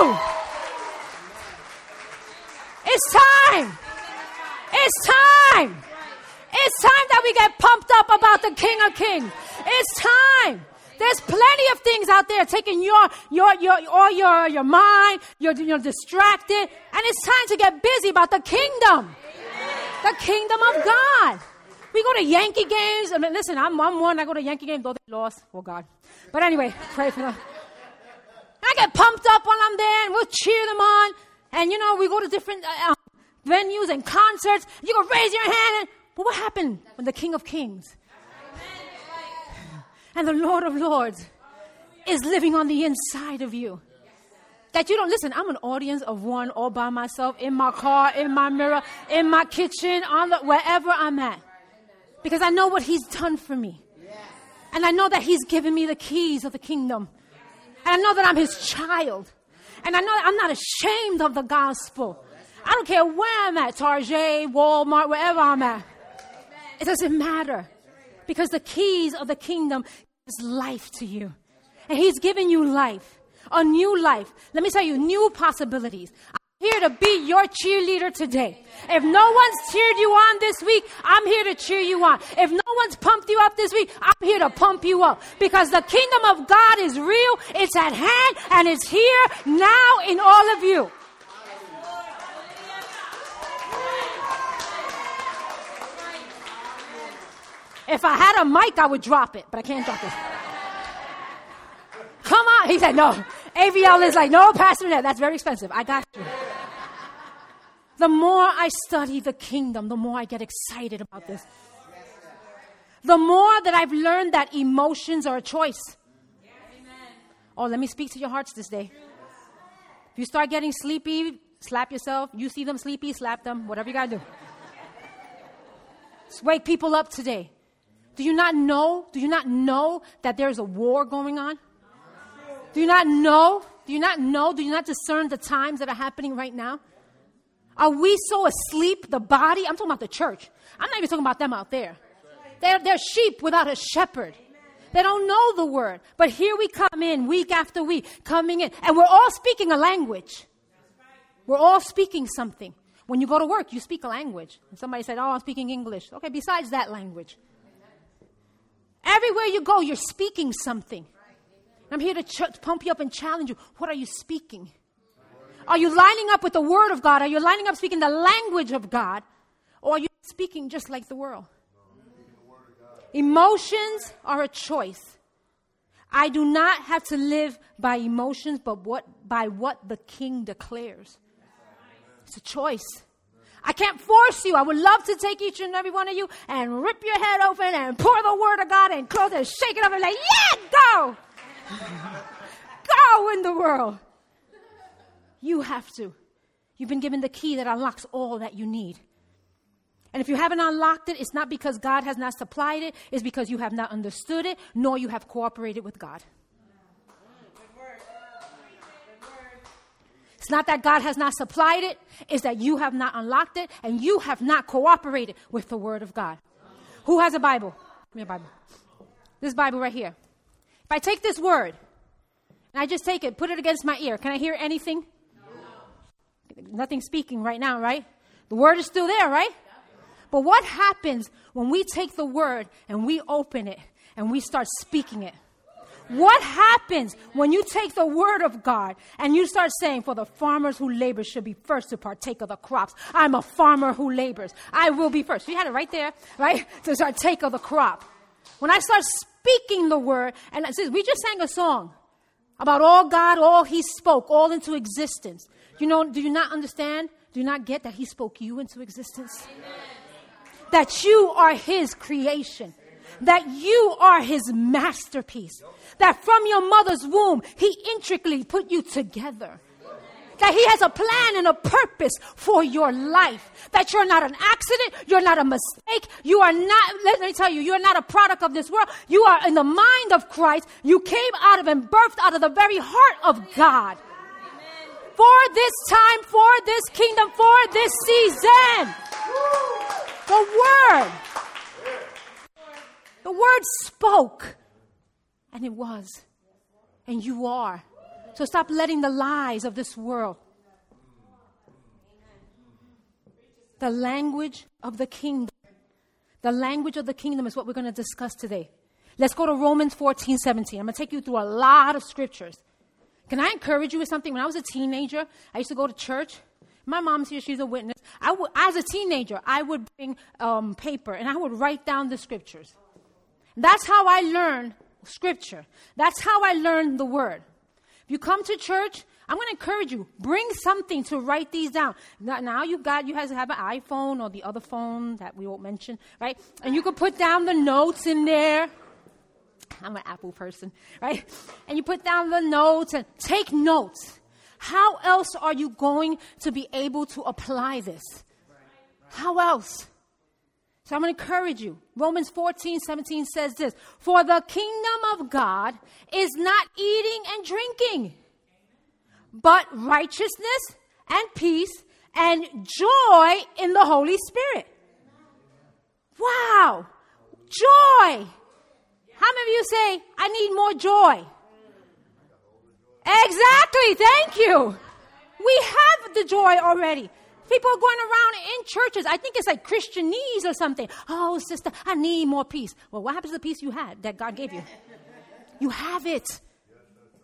Woo! It's time. It's time. It's time that we get pumped up about the King of Kings. It's time. There's plenty of things out there taking your, your, your, all your, your mind. You're, you're distracted. And it's time to get busy about the kingdom. The kingdom of God. We go to Yankee games. I mean, listen, I'm, I'm one. I go to Yankee games, though they lost. Oh, God. But anyway, pray for them. I get pumped up while I'm there, and we'll cheer them on. And, you know, we go to different uh, uh venues and concerts. You go raise your hand. And, but what happened when the King of Kings and the Lord of Lords is living on the inside of you. That you don't listen, I'm an audience of one all by myself in my car, in my mirror, in my kitchen, on the wherever I'm at. Because I know what he's done for me. And I know that he's given me the keys of the kingdom. And I know that I'm his child. And I know that I'm not ashamed of the gospel. I don't care where I'm at, Target, Walmart, wherever I'm at. It doesn't matter. Because the keys of the kingdom is life to you. And He's given you life, a new life. Let me tell you, new possibilities. Here to be your cheerleader today. If no one's cheered you on this week, I'm here to cheer you on. If no one's pumped you up this week, I'm here to pump you up. Because the kingdom of God is real, it's at hand, and it's here now in all of you. If I had a mic, I would drop it, but I can't drop it. Come on. He said, no. AVL is like, no, Pastor Ned, that's very expensive. I got you. The more I study the kingdom, the more I get excited about this. The more that I've learned that emotions are a choice. Oh, let me speak to your hearts this day. If you start getting sleepy, slap yourself. You see them sleepy, slap them, whatever you gotta do. Just wake people up today. Do you not know? Do you not know that there's a war going on? Do you not know? Do you not know? Do you not discern the times that are happening right now? Are we so asleep, the body? I'm talking about the church. I'm not even talking about them out there. They're, they're sheep without a shepherd. They don't know the word. But here we come in week after week, coming in, and we're all speaking a language. We're all speaking something. When you go to work, you speak a language. And somebody said, Oh, I'm speaking English. Okay, besides that language. Everywhere you go, you're speaking something. I'm here to ch- pump you up and challenge you. What are you speaking? Are you lining up with the Word of God? Are you lining up speaking the language of God? Or are you speaking just like the world? Emotions are a choice. I do not have to live by emotions, but what, by what the King declares. It's a choice. I can't force you. I would love to take each and every one of you and rip your head open and pour the word of God and close and shake it up and like, yeah, go. go in the world. You have to. You've been given the key that unlocks all that you need. And if you haven't unlocked it, it's not because God has not supplied it, it's because you have not understood it, nor you have cooperated with God. It's not that God has not supplied it, it's that you have not unlocked it and you have not cooperated with the Word of God. Who has a Bible? Give me a Bible. This Bible right here. If I take this word and I just take it, put it against my ear, can I hear anything? No. Nothing speaking right now, right? The word is still there, right? But what happens when we take the word and we open it and we start speaking it? What happens when you take the word of God and you start saying, For the farmers who labor should be first to partake of the crops? I'm a farmer who labors. I will be first. You had it right there, right? To partake of the crop. When I start speaking the word, and it says, we just sang a song about all God, all He spoke, all into existence. You know, do you not understand? Do you not get that He spoke you into existence? Amen. That you are His creation that you are his masterpiece. That from your mother's womb, he intricately put you together. That he has a plan and a purpose for your life. That you're not an accident. You're not a mistake. You are not, let me tell you, you're not a product of this world. You are in the mind of Christ. You came out of and birthed out of the very heart of God. For this time, for this kingdom, for this season. The word the word spoke, and it was. And you are. So stop letting the lies of this world, the language of the kingdom, the language of the kingdom is what we're going to discuss today. Let's go to Romans 14, 17. I'm going to take you through a lot of scriptures. Can I encourage you with something? When I was a teenager, I used to go to church. My mom's here, she's a witness. I as a teenager, I would bring um, paper and I would write down the scriptures. That's how I learned scripture. That's how I learned the word. If you come to church, I'm going to encourage you, bring something to write these down. Now, now you got, you guys have an iPhone or the other phone that we won't mention, right? And you could put down the notes in there. I'm an Apple person, right? And you put down the notes and take notes. How else are you going to be able to apply this? How else? So I'm going to encourage you. Romans 14, 17 says this For the kingdom of God is not eating and drinking, but righteousness and peace and joy in the Holy Spirit. Wow! Joy! How many of you say, I need more joy? Exactly, thank you. We have the joy already. People are going around in churches. I think it's like Christianese or something. Oh, sister, I need more peace. Well, what happens to the peace you had that God gave you? You have it.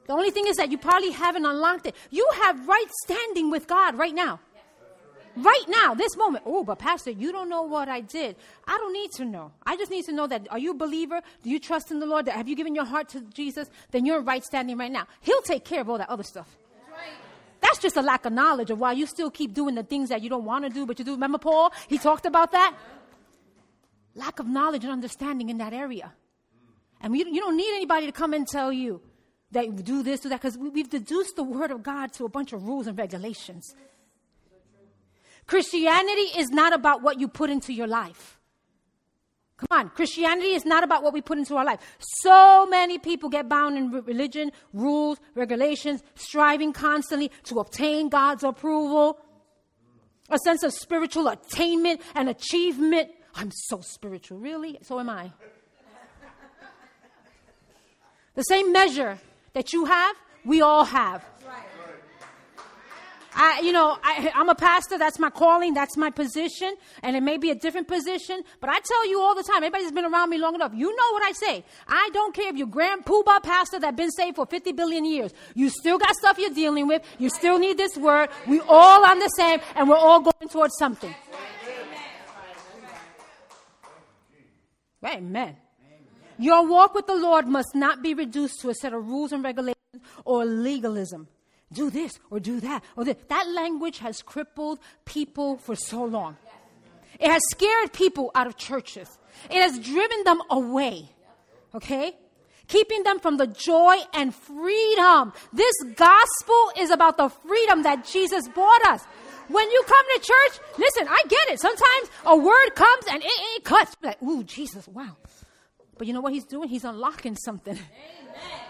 The only thing is that you probably haven't unlocked it. You have right standing with God right now. Right now, this moment. Oh, but Pastor, you don't know what I did. I don't need to know. I just need to know that are you a believer? Do you trust in the Lord? Have you given your heart to Jesus? Then you're right standing right now. He'll take care of all that other stuff. That's just a lack of knowledge of why you still keep doing the things that you don't want to do, but you do. Remember Paul? He talked about that. Lack of knowledge and understanding in that area. And you, you don't need anybody to come and tell you that you do this, do that, because we've deduced the Word of God to a bunch of rules and regulations. Christianity is not about what you put into your life. Come on, Christianity is not about what we put into our life. So many people get bound in religion, rules, regulations, striving constantly to obtain God's approval, a sense of spiritual attainment and achievement. I'm so spiritual, really? So am I. the same measure that you have, we all have. I, you know, I, I'm a pastor. That's my calling. That's my position. And it may be a different position, but I tell you all the time, everybody's been around me long enough. You know what I say. I don't care if you're Grand Poobah pastor that's been saved for 50 billion years. You still got stuff you're dealing with. You still need this word. We all on the same, and we're all going towards something. Amen. Your walk with the Lord must not be reduced to a set of rules and regulations or legalism do this or do that or. That language has crippled people for so long. It has scared people out of churches. It has driven them away. Okay? Keeping them from the joy and freedom. This gospel is about the freedom that Jesus brought us. When you come to church, listen, I get it. Sometimes a word comes and it, it cuts. Like, ooh, Jesus, wow. But you know what he's doing? He's unlocking something. Amen.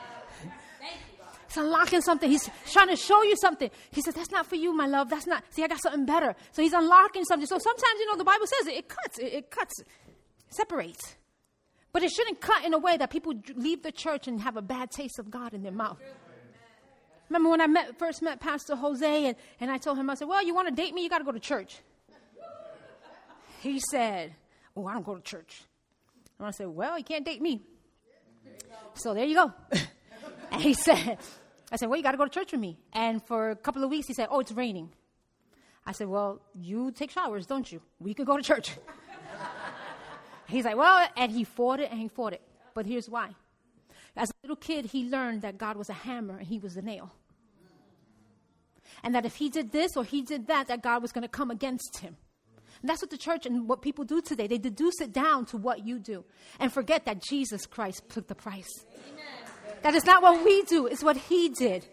He's unlocking something. He's trying to show you something. He says, That's not for you, my love. That's not. See, I got something better. So he's unlocking something. So sometimes, you know, the Bible says it, it cuts, it, it cuts, separates. But it shouldn't cut in a way that people leave the church and have a bad taste of God in their mouth. Remember when I met, first met Pastor Jose and, and I told him, I said, Well, you want to date me? You got to go to church. He said, Oh, I don't go to church. And I said, Well, you can't date me. So there you go. and he said, I said, Well, you got to go to church with me. And for a couple of weeks, he said, Oh, it's raining. I said, Well, you take showers, don't you? We could go to church. He's like, Well, and he fought it and he fought it. But here's why. As a little kid, he learned that God was a hammer and he was the nail. And that if he did this or he did that, that God was going to come against him. And that's what the church and what people do today. They deduce it down to what you do and forget that Jesus Christ took the price. Amen. That is not what we do, it's what he did.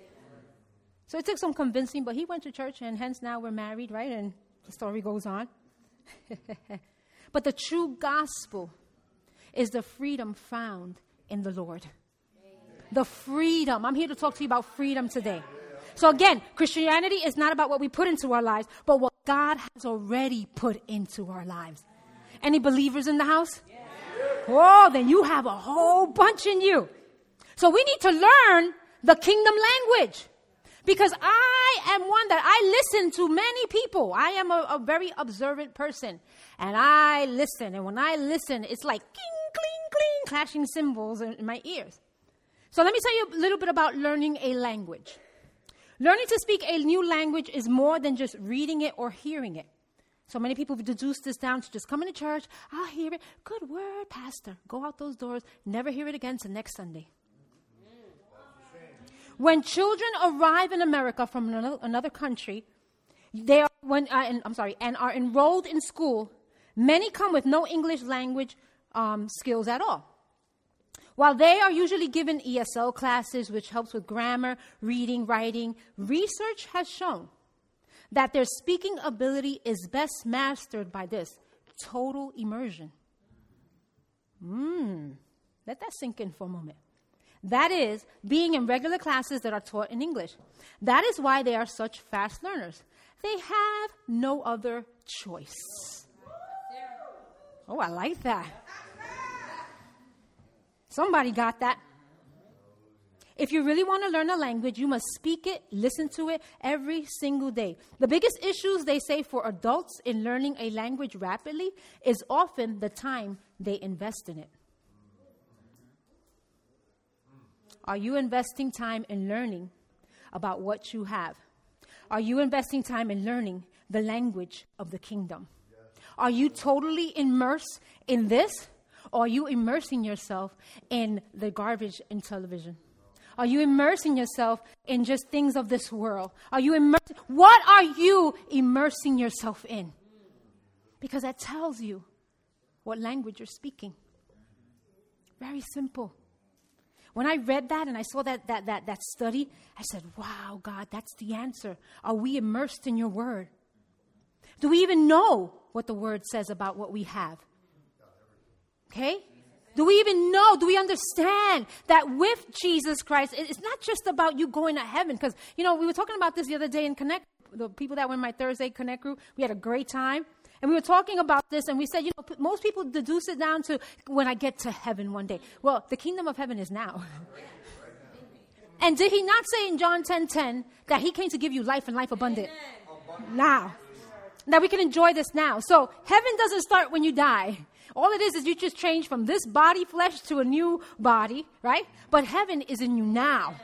So it took some convincing, but he went to church, and hence now we're married, right? And the story goes on. but the true gospel is the freedom found in the Lord. The freedom. I'm here to talk to you about freedom today. So again, Christianity is not about what we put into our lives, but what God has already put into our lives. Any believers in the house? Oh, then you have a whole bunch in you. So we need to learn the kingdom language. Because I am one that I listen to many people. I am a, a very observant person. And I listen. And when I listen, it's like cling, cling, cling, clashing cymbals in, my ears. So let me tell you a little bit about learning a language. Learning to speak a new language is more than just reading it or hearing it. So many people have deduced this down to just coming to church, I'll hear it. Good word, Pastor. Go out those doors, never hear it again till next Sunday. When children arrive in America from another country, they are, when, uh, I'm sorry, and are enrolled in school, many come with no English language um, skills at all. While they are usually given ESL classes, which helps with grammar, reading, writing, research has shown that their speaking ability is best mastered by this total immersion. Mmm, let that sink in for a moment. That is, being in regular classes that are taught in English. That is why they are such fast learners. They have no other choice. Oh, I like that. Somebody got that. If you really want to learn a language, you must speak it, listen to it every single day. The biggest issues they say for adults in learning a language rapidly is often the time they invest in it. Are you investing time in learning about what you have? Are you investing time in learning the language of the kingdom? Are you totally immersed in this? Or are you immersing yourself in the garbage in television? Are you immersing yourself in just things of this world? Are you immersed? What are you immersing yourself in? Because that tells you what language you're speaking. Very simple. When I read that and I saw that, that, that, that study, I said, wow, God, that's the answer. Are we immersed in your word? Do we even know what the word says about what we have? Okay? Do we even know? Do we understand that with Jesus Christ, it's not just about you going to heaven? Because, you know, we were talking about this the other day in Connect, the people that were in my Thursday Connect group. We had a great time. And we were talking about this, and we said, you know, most people deduce it down to when I get to heaven one day. Well, the kingdom of heaven is now. and did he not say in John 10 10 that he came to give you life and life abundant? Now. That we can enjoy this now. So heaven doesn't start when you die. All it is is you just change from this body flesh to a new body, right? But heaven is in you now.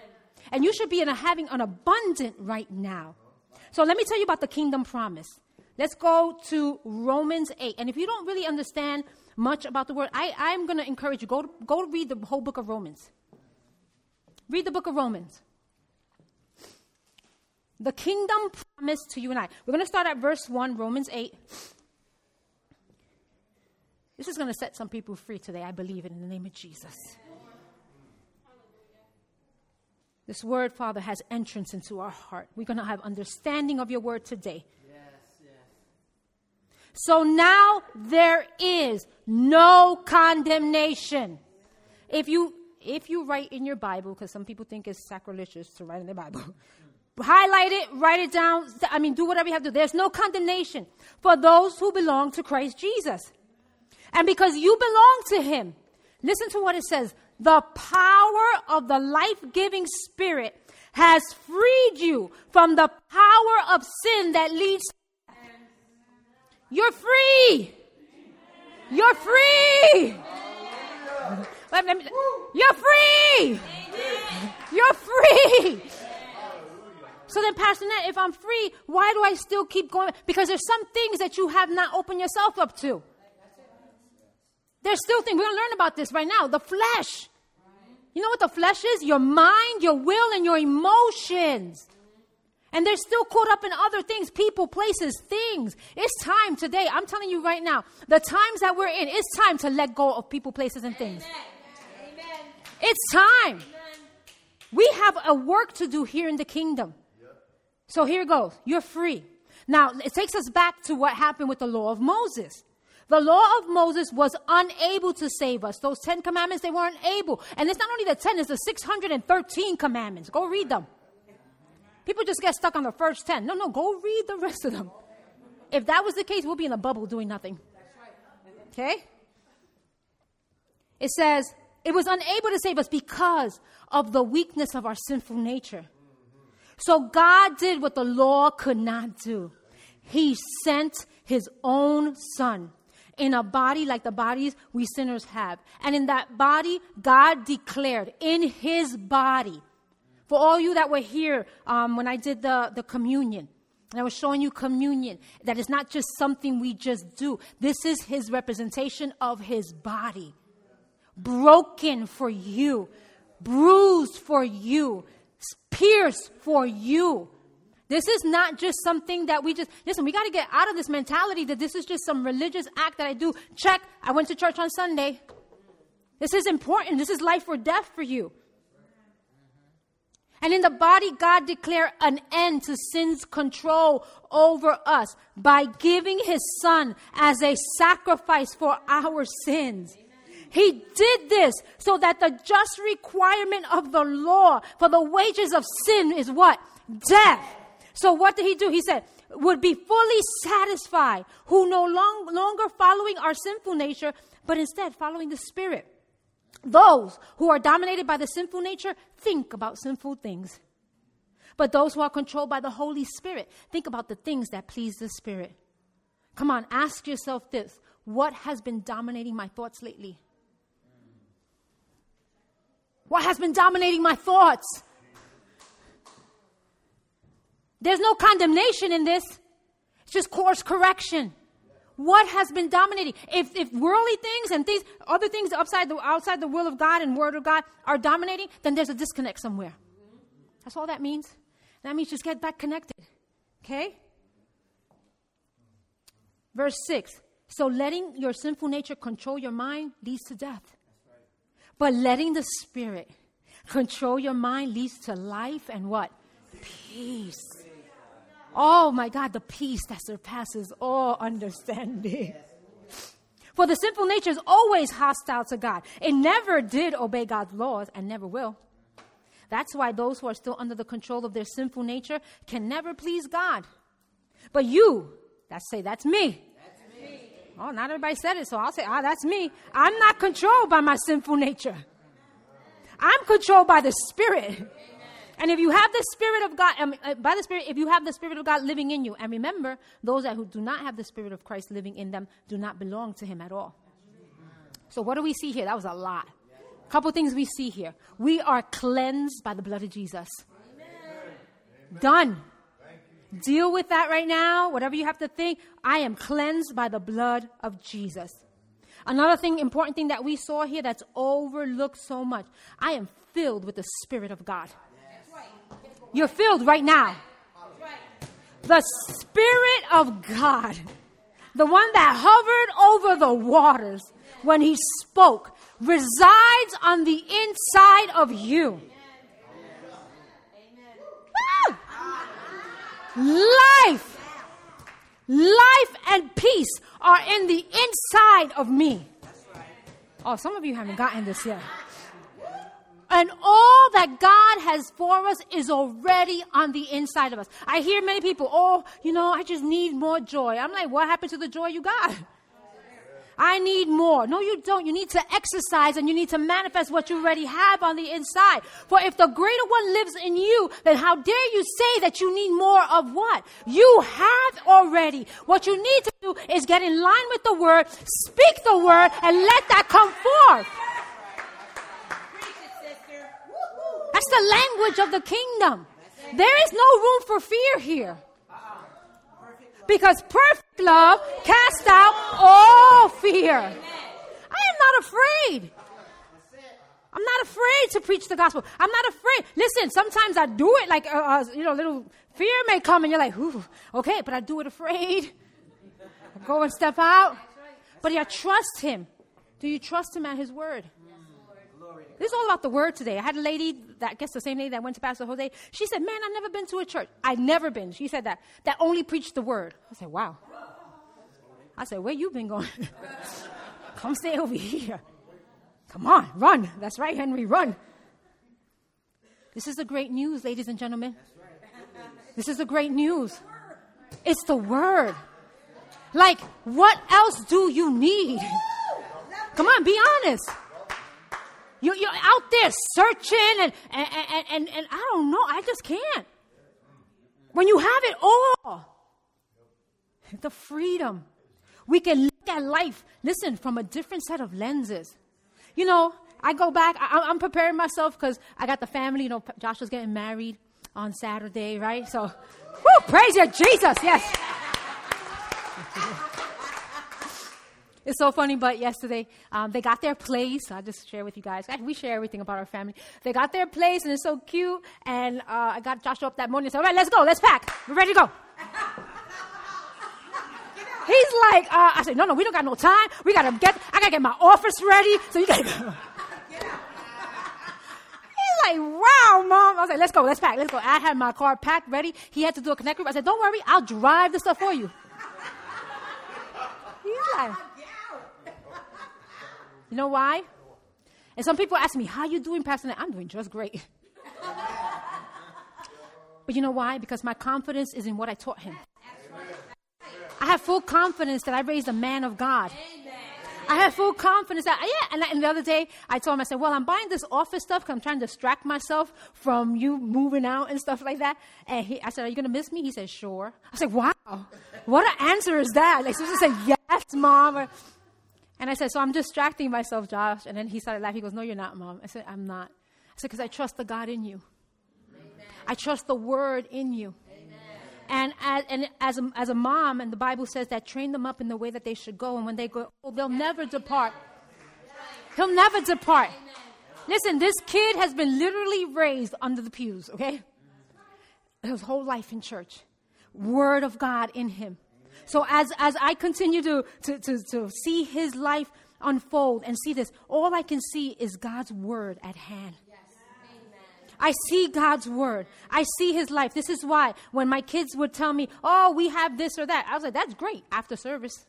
And you should be in a, having an abundant right now. So let me tell you about the kingdom promise. Let's go to Romans 8. And if you don't really understand much about the word, I, I'm going to encourage you go, to, go read the whole book of Romans. Read the book of Romans. The kingdom promised to you and I. We're going to start at verse 1, Romans 8. This is going to set some people free today. I believe it in the name of Jesus. This word, Father, has entrance into our heart. We're going to have understanding of your word today. So now there is no condemnation. If you if you write in your Bible, because some people think it's sacrilegious to write in the Bible, highlight it, write it down. I mean, do whatever you have to. There's no condemnation for those who belong to Christ Jesus. And because you belong to Him, listen to what it says the power of the life giving Spirit has freed you from the power of sin that leads. You're free. You're free. You're free. You're free. So then, Pastor Nat, if I'm free, why do I still keep going? Because there's some things that you have not opened yourself up to. There's still things, we're going to learn about this right now. The flesh. You know what the flesh is? Your mind, your will, and your emotions. And they're still caught up in other things, people, places, things. It's time today. I'm telling you right now, the times that we're in, it's time to let go of people, places, and things. Amen. It's time. Amen. We have a work to do here in the kingdom. Yep. So here goes. You're free. Now, it takes us back to what happened with the law of Moses. The law of Moses was unable to save us. Those 10 commandments, they weren't able. And it's not only the 10, it's the 613 commandments. Go read them. People just get stuck on the first 10. No, no, go read the rest of them. If that was the case, we'll be in a bubble doing nothing. Okay? It says, it was unable to save us because of the weakness of our sinful nature. So God did what the law could not do. He sent his own son in a body like the bodies we sinners have. And in that body, God declared in his body, for all you that were here um, when I did the, the communion, and I was showing you communion, that is not just something we just do. This is his representation of his body. Broken for you, bruised for you, pierced for you. This is not just something that we just, listen, we got to get out of this mentality that this is just some religious act that I do. Check, I went to church on Sunday. This is important. This is life or death for you. And in the body, God declared an end to sin's control over us by giving his son as a sacrifice for our sins. He did this so that the just requirement of the law for the wages of sin is what? Death. So what did he do? He said, would be fully satisfied, who no long, longer following our sinful nature, but instead following the Spirit. Those who are dominated by the sinful nature think about sinful things. But those who are controlled by the Holy Spirit think about the things that please the Spirit. Come on, ask yourself this what has been dominating my thoughts lately? What has been dominating my thoughts? There's no condemnation in this. It's just course correction. What has been dominating? If, if worldly things and things, other things outside the, outside the will of God and word of God are dominating, then there's a disconnect somewhere. That's all that means. That means just get back connected. Okay? Verse 6. So letting your sinful nature control your mind leads to death. But letting the Spirit control your mind leads to life and what? Peace. Oh my God, the peace that surpasses all understanding. For the sinful nature is always hostile to God. It never did obey God's laws and never will. That's why those who are still under the control of their sinful nature can never please God. But you, that's say, that's me. That's me. Oh, not everybody said it, so I'll say, ah, that's me. I'm not controlled by my sinful nature. I'm controlled by the Spirit. And if you have the Spirit of God, um, uh, by the Spirit, if you have the Spirit of God living in you, and remember, those that who do not have the Spirit of Christ living in them do not belong to Him at all. So what do we see here? That was a lot. A couple things we see here. We are cleansed by the blood of Jesus. Amen. Done. Deal with that right now. Whatever you have to think, I am cleansed by the blood of Jesus. Another thing, important thing that we saw here that's overlooked so much. I am filled with the Spirit of God. You're filled right now. The Spirit of God, the one that hovered over the waters when He spoke, resides on the inside of you. Life, life and peace are in the inside of me. Oh, some of you haven't gotten this yet. And all that God has for us is already on the inside of us. I hear many people, oh, you know, I just need more joy. I'm like, what happened to the joy you got? I need more. No, you don't. You need to exercise and you need to manifest what you already have on the inside. For if the greater one lives in you, then how dare you say that you need more of what? You have already. What you need to do is get in line with the word, speak the word, and let that come forth. That's the language of the kingdom. There is no room for fear here. Because perfect love casts out all fear. I am not afraid. I'm not afraid to preach the gospel. I'm not afraid. Listen, sometimes I do it like, uh, uh, you know, little fear may come and you're like, Ooh, okay, but I do it afraid. I go and step out. But I trust him. Do you trust him at his word? This is all about the word today. I had a lady, that, I guess the same lady that went to Pastor Jose. She said, Man, I've never been to a church. I've never been. She said that. That only preached the word. I said, Wow. I said, Where you been going? Come stay over here. Come on, run. That's right, Henry, run. This is the great news, ladies and gentlemen. This is the great news. It's the word. Like, what else do you need? Come on, be honest. You're, you're out there searching, and, and, and, and, and I don't know. I just can't. When you have it all, the freedom, we can look at life, listen, from a different set of lenses. You know, I go back, I, am preparing myself because I got the family, you know, Joshua's getting married on Saturday, right? So, whoo, praise you, Jesus, yes. It's so funny, but yesterday um, they got their place. I'll just share with you guys. We share everything about our family. They got their place, and it's so cute. And uh, I got Joshua up that morning and said, All right, let's go, let's pack. We're ready to go. He's like, uh, I said, No, no, we don't got no time. We got to get, I got to get my office ready. So you got to go. He's like, wow, mom. I was like, let's go, let's pack, let's go. I had my car packed, ready. He had to do a connect group. I said, don't worry, I'll drive the stuff for you. He's like, you know why? And some people ask me, how you doing, Pastor? I'm doing just great. but you know why? Because my confidence is in what I taught him. I have full confidence that I raised a man of God. I have full confidence that, yeah. And, and, the other day, I told him, I said, well, I'm buying this office stuff because I'm trying to distract myself from you moving out and stuff like that. And he, I said, are you going to miss me? He said, sure. I said, wow, what an answer is that? Like, just say, yes, mom. And I said, So I'm distracting myself, Josh. And then he started laughing. He goes, No, you're not, Mom. I said, I'm not. I said, Because I trust the God in you. Amen. I trust the word in you. Amen. And, as, and as, a, as a mom, and the Bible says that train them up in the way that they should go. And when they go, oh, they'll never depart. He'll never depart. Listen, this kid has been literally raised under the pews, okay? His whole life in church. Word of God in him. So as, as I continue to, to, to, to see his life unfold and see this, all I can see is God's word at hand. I see God's word. I see his life. This is why when my kids would tell me, oh, we have this or that, I was like, that's great after service.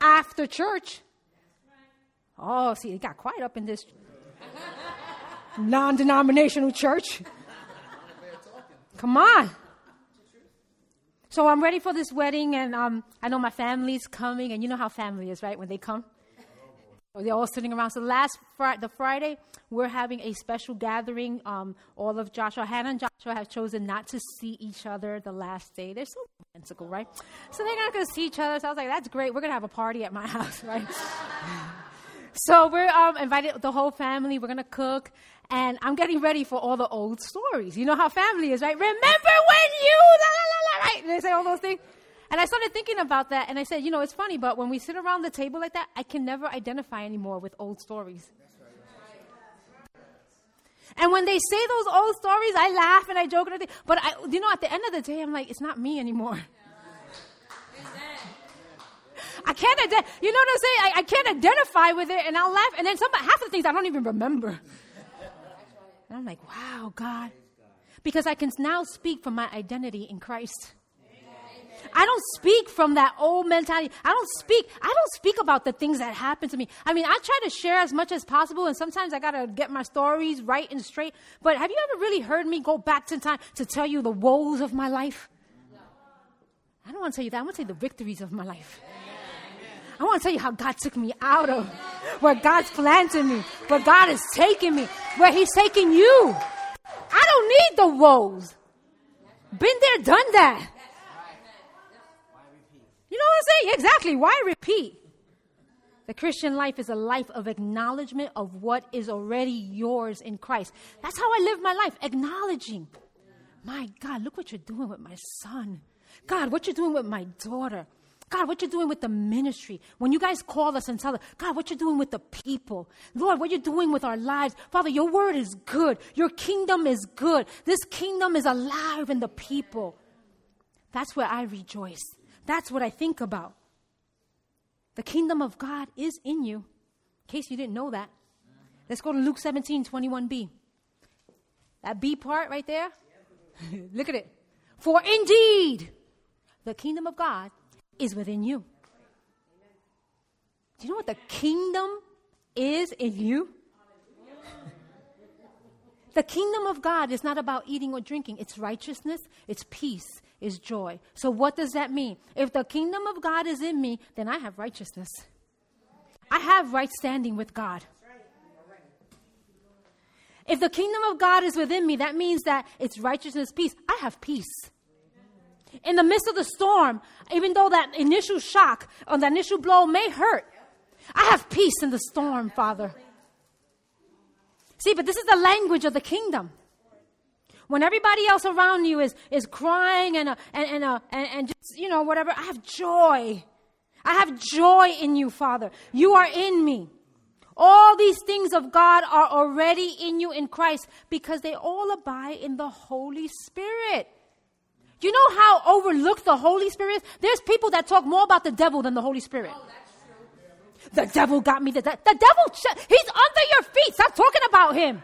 After church. Oh, see, it got quiet up in this non denominational church. Come on. So I'm ready for this wedding, and um, I know my family's coming, and you know how family is, right? When they come, they're all sitting around. So last fr- the Friday, we're having a special gathering. Um, all of Joshua, Hannah, and Joshua have chosen not to see each other the last day. They're so romantical, right? So they're not going to see each other. So I was like, that's great. We're going to have a party at my house, right? so we're um, invited the whole family. We're going to cook, and I'm getting ready for all the old stories. You know how family is, right? Remember when you, la, la, la, right? They say all those things. And I started thinking about that, and I said, you know, it's funny, but when we sit around the table like that, I can never identify anymore with old stories. And when they say those old stories, I laugh and I joke and everything. But I, you know, at the end of the day, I'm like, it's not me anymore. I can't, ident- you know what I'm saying? I, I, can't identify with it, and I'll laugh. And then some half of the things I don't even remember. And I'm like, wow, God. Because I can now speak from my identity in Christ. I don't speak from that old mentality. I don't speak, I don't speak about the things that happened to me. I mean, I try to share as much as possible, and sometimes I gotta get my stories right and straight. But have you ever really heard me go back to time to tell you the woes of my life? I don't want to tell you that. I want to tell you the victories of my life. I want to tell you how God took me out of where God's planted me, where God is taking me, where He's taking you. I don't need the woes. Been there, done that. You know what I'm saying? Exactly. Why repeat? The Christian life is a life of acknowledgement of what is already yours in Christ. That's how I live my life, acknowledging. My God, look what you're doing with my son. God, what you're doing with my daughter. God, what you're doing with the ministry. When you guys call us and tell us, God, what you're doing with the people. Lord, what you're doing with our lives. Father, your word is good. Your kingdom is good. This kingdom is alive in the people. That's where I rejoice. That's what I think about. The kingdom of God is in you. In case you didn't know that. Let's go to Luke 17, 21b. That B part right there. Look at it. For indeed, the kingdom of God is within you. Do you know what the kingdom is in you? the kingdom of God is not about eating or drinking, it's righteousness, it's peace, it's joy. So, what does that mean? If the kingdom of God is in me, then I have righteousness. I have right standing with God. If the kingdom of God is within me, that means that it's righteousness, peace. I have peace. In the midst of the storm, even though that initial shock or that initial blow may hurt, I have peace in the storm, Father. See, but this is the language of the kingdom. When everybody else around you is, is crying and, uh, and, and, uh, and, and just, you know, whatever, I have joy. I have joy in you, Father. You are in me. All these things of God are already in you in Christ because they all abide in the Holy Spirit. You know how overlooked the Holy Spirit is? There's people that talk more about the devil than the Holy Spirit. Oh, the devil got me. The, the, the devil, he's under your feet. Stop talking about him.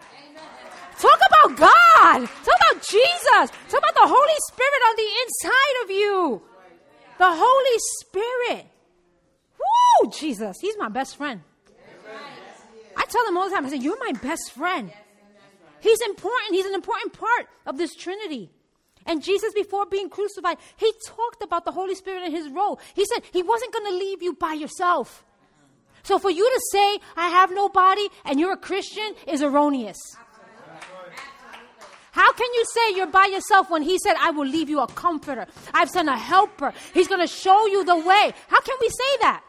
Talk about God. Talk about Jesus. Talk about the Holy Spirit on the inside of you. The Holy Spirit. Woo, Jesus. He's my best friend. I tell him all the time, I say, You're my best friend. He's important. He's an important part of this Trinity. And Jesus, before being crucified, he talked about the Holy Spirit and his role. He said he wasn't going to leave you by yourself. So for you to say, I have no body and you're a Christian is erroneous. How can you say you're by yourself when he said, I will leave you a comforter? I've sent a helper. He's going to show you the way. How can we say that?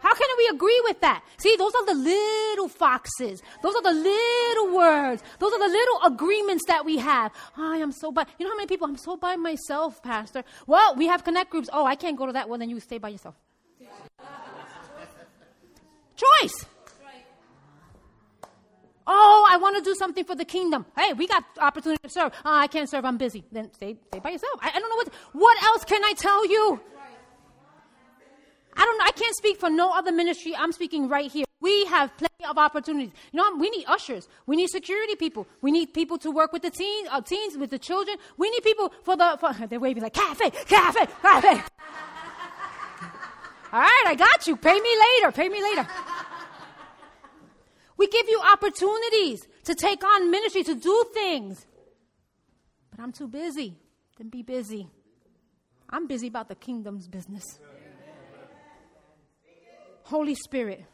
How can we agree with that? See, those are the little foxes. Those are the little words. Those are the little agreements that we have. Oh, I am so by. You know how many people? I'm so by myself, Pastor. Well, we have connect groups. Oh, I can't go to that. Well, then you stay by yourself. Choice. Oh, I want to do something for the kingdom. Hey, we got opportunity to serve. Oh, I can't serve. I'm busy. Then stay, stay by yourself. I, I don't know what. What else can I tell you? I don't know. I can't speak for no other ministry. I'm speaking right here. We have plenty of opportunities. You know, we need ushers. We need security people. We need people to work with the teens, uh, teens with the children. We need people for the. For, they're waving like cafe, cafe, cafe. All right, I got you. Pay me later. Pay me later. We give you opportunities to take on ministry, to do things. But I'm too busy. Then be busy. I'm busy about the kingdom's business. Holy Spirit.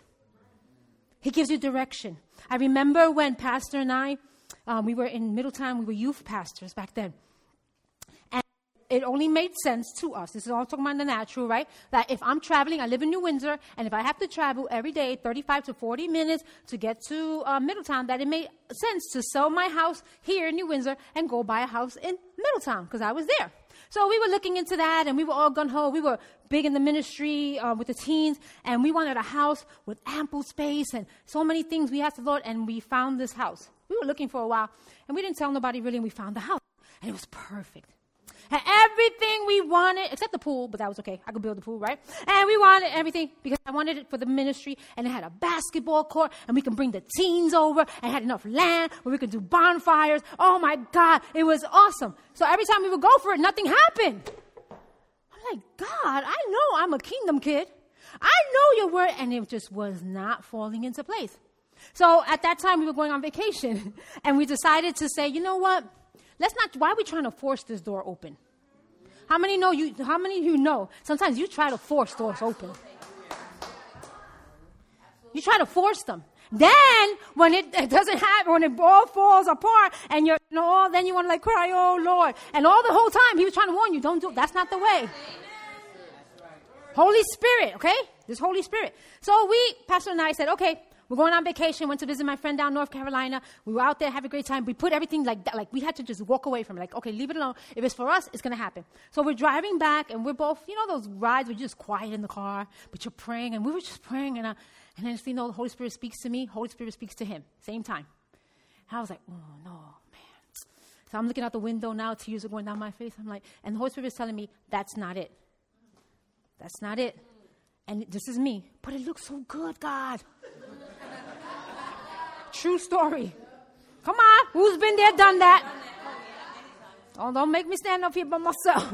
He gives you direction. I remember when Pastor and I, um, we were in Middletown, we were youth pastors back then. And it only made sense to us. This is all talking about the natural, right? That if I'm traveling, I live in New Windsor, and if I have to travel every day 35 to 40 minutes to get to uh, Middletown, that it made sense to sell my house here in New Windsor and go buy a house in Middletown because I was there. So we were looking into that, and we were all gun ho. We were big in the ministry uh, with the teens, and we wanted a house with ample space and so many things we asked the Lord, and we found this house. We were looking for a while, and we didn't tell nobody really, and we found the house, and it was perfect. Had everything we wanted, except the pool, but that was okay. I could build the pool, right? And we wanted everything because I wanted it for the ministry, and it had a basketball court, and we can bring the teens over, and had enough land where we could do bonfires. Oh my God, it was awesome. So every time we would go for it, nothing happened. I'm like, God, I know I'm a kingdom kid. I know your word, and it just was not falling into place. So at that time, we were going on vacation, and we decided to say, you know what? Let's not, why are we trying to force this door open? How many know you, how many of you know sometimes you try to force doors open? You try to force them. Then, when it, it, doesn't happen, when it all falls apart, and you're, you know, then you want to like cry, oh Lord. And all the whole time, he was trying to warn you, don't do it. That's not the way. Holy Spirit, okay? This Holy Spirit. So we, Pastor and I said, okay, we're going on vacation, went to visit my friend down North Carolina. We were out there, have a great time. We put everything like that, like we had to just walk away from it. Like, okay, leave it alone. If it's for us, it's to happen. So we're driving back and we're both, you know, those rides where you're just quiet in the car, but you're praying. And we were just praying. And, I, and then, you know, the Holy Spirit speaks to me, Holy Spirit speaks to him, same time. And I was like, oh, no, man. So I'm looking out the window now, tears are going down my face. I'm like, and the Holy Spirit is telling me, that's not it. That's not it. And this is me. But it looks so good, God. True story. Come on, who's been there, done that? Oh, don't make me stand up here by myself.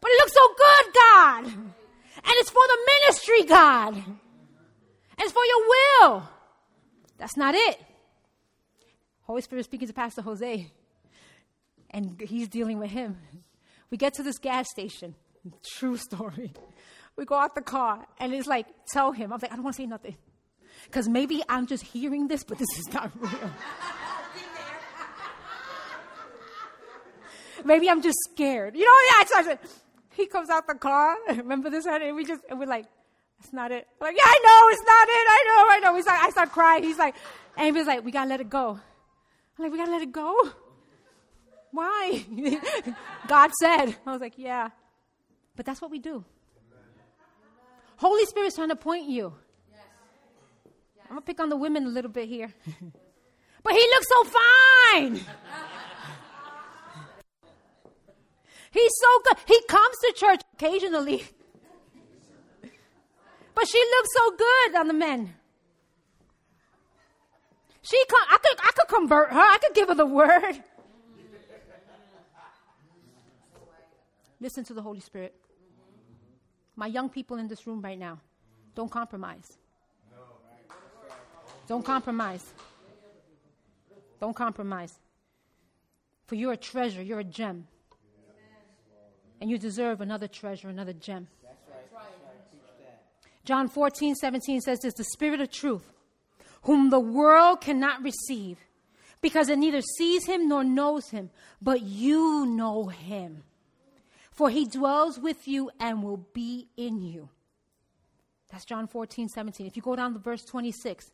But it looks so good, God. And it's for the ministry, God. And it's for your will. That's not it. Holy Spirit speaking to Pastor Jose, and he's dealing with him. We get to this gas station. True story. We go out the car, and it's like, tell him. I'm like, I don't want to say nothing. Because maybe I'm just hearing this, but this is not real. maybe I'm just scared. You know, yeah, it's like, he comes out the car. Remember this? And we just, and we're like, that's not it. I'm like, yeah, I know, it's not it. I know, I know. He's like, I start crying. He's like, and he was like, we gotta let it go. I'm like, we gotta let it go? Why? God said. I was like, yeah. But that's what we do. Holy Spirit's trying to point you. I'm gonna pick on the women a little bit here. but he looks so fine. He's so good. He comes to church occasionally. But she looks so good on the men. She I could I could convert her. I could give her the word. Listen to the Holy Spirit. My young people in this room right now, don't compromise. Don't compromise. Don't compromise. For you're a treasure, you're a gem. And you deserve another treasure, another gem. John 14, 17 says this the Spirit of truth, whom the world cannot receive, because it neither sees him nor knows him, but you know him for he dwells with you and will be in you. That's John 14, 17. If you go down to verse 26,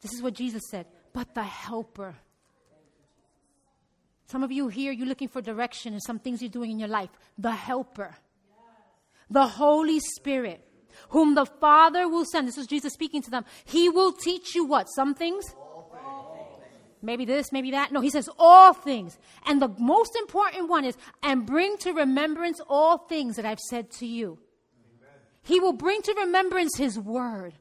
this is what Jesus said, but the helper. Some of you here, you're looking for direction and some things you're doing in your life. The helper. The Holy Spirit, whom the Father will send. This is Jesus speaking to them. He will teach you what? Some things? maybe this, maybe that. No, he says all things. And the most important one is, and bring to remembrance all things that I've said to you. He will bring to remembrance his word.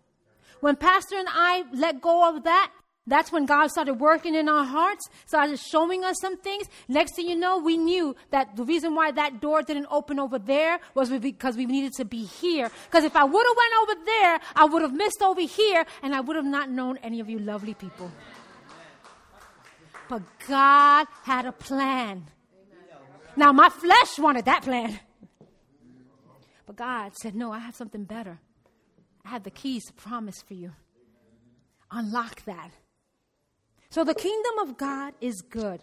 When Pastor and I let go of that, that's when God started working in our hearts, started showing us some things. Next thing you know, we knew that the reason why that door didn't open over there was because we needed to be here. Because if I would have went over there, I would have missed over here, and I would have not known any of you lovely people. But God had a plan. Now, my flesh wanted that plan. But God said, No, I have something better. I have the keys to promise for you. Unlock that. So, the kingdom of God is good.